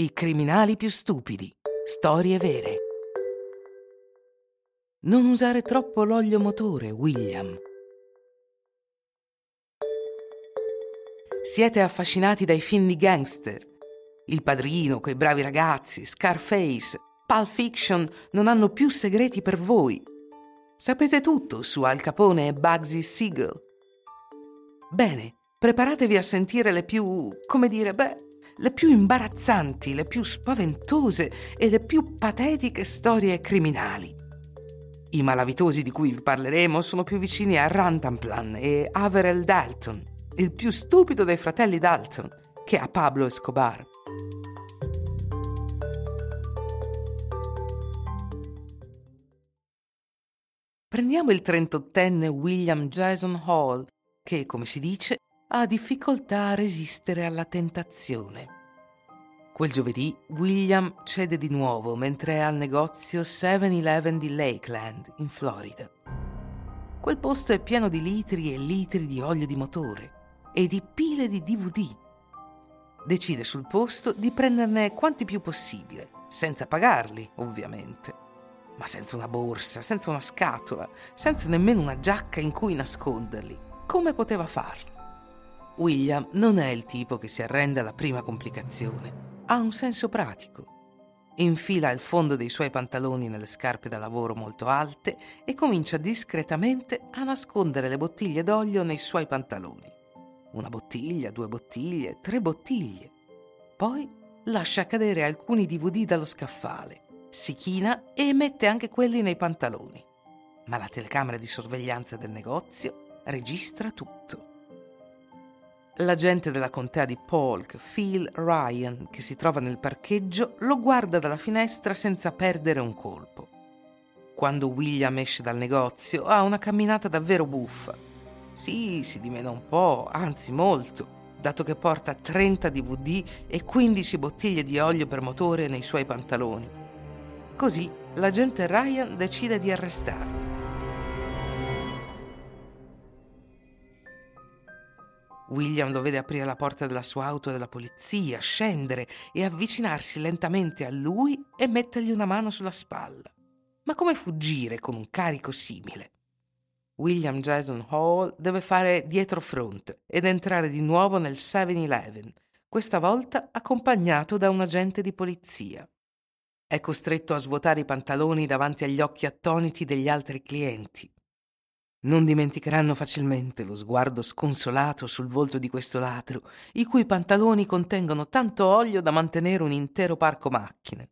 I criminali più stupidi. Storie vere. Non usare troppo l'olio motore, William. Siete affascinati dai film di gangster. Il padrino, quei bravi ragazzi, Scarface, Pulp Fiction non hanno più segreti per voi. Sapete tutto su Al Capone e Bugsy Siegel. Bene, preparatevi a sentire le più, come dire, beh, le più imbarazzanti, le più spaventose e le più patetiche storie criminali. I malavitosi di cui vi parleremo sono più vicini a Rantanplan e Averell Dalton, il più stupido dei fratelli Dalton, che a Pablo Escobar. Prendiamo il trentottenne William Jason Hall, che, come si dice, ha difficoltà a resistere alla tentazione. Quel giovedì William cede di nuovo mentre è al negozio 7-Eleven di Lakeland, in Florida. Quel posto è pieno di litri e litri di olio di motore e di pile di DVD. Decide sul posto di prenderne quanti più possibile, senza pagarli, ovviamente. Ma senza una borsa, senza una scatola, senza nemmeno una giacca in cui nasconderli. Come poteva farlo? William non è il tipo che si arrende alla prima complicazione ha un senso pratico. Infila il fondo dei suoi pantaloni nelle scarpe da lavoro molto alte e comincia discretamente a nascondere le bottiglie d'olio nei suoi pantaloni. Una bottiglia, due bottiglie, tre bottiglie. Poi lascia cadere alcuni DVD dallo scaffale, si china e mette anche quelli nei pantaloni. Ma la telecamera di sorveglianza del negozio registra tutto. L'agente della contea di Polk, Phil Ryan, che si trova nel parcheggio, lo guarda dalla finestra senza perdere un colpo. Quando William esce dal negozio ha una camminata davvero buffa. Sì, si dimena un po', anzi molto, dato che porta 30 DVD e 15 bottiglie di olio per motore nei suoi pantaloni. Così l'agente Ryan decide di arrestarlo. William lo vede aprire la porta della sua auto della polizia, scendere e avvicinarsi lentamente a lui e mettergli una mano sulla spalla. Ma come fuggire con un carico simile? William Jason Hall deve fare dietro front ed entrare di nuovo nel 7-Eleven, questa volta accompagnato da un agente di polizia. È costretto a svuotare i pantaloni davanti agli occhi attoniti degli altri clienti non dimenticheranno facilmente lo sguardo sconsolato sul volto di questo ladro, i cui pantaloni contengono tanto olio da mantenere un intero parco macchine.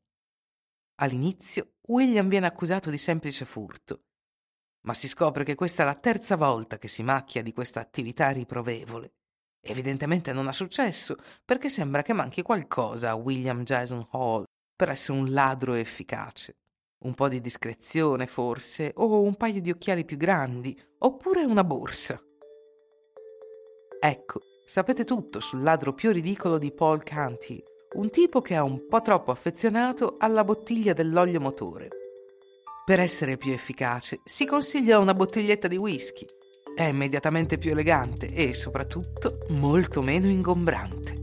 All'inizio William viene accusato di semplice furto, ma si scopre che questa è la terza volta che si macchia di questa attività riprovevole. Evidentemente non ha successo, perché sembra che manchi qualcosa a William Jason Hall per essere un ladro efficace. Un po' di discrezione, forse, o un paio di occhiali più grandi, oppure una borsa. Ecco, sapete tutto sul ladro più ridicolo di Paul Canty, un tipo che è un po' troppo affezionato alla bottiglia dell'olio motore. Per essere più efficace, si consiglia una bottiglietta di whisky. È immediatamente più elegante e soprattutto molto meno ingombrante.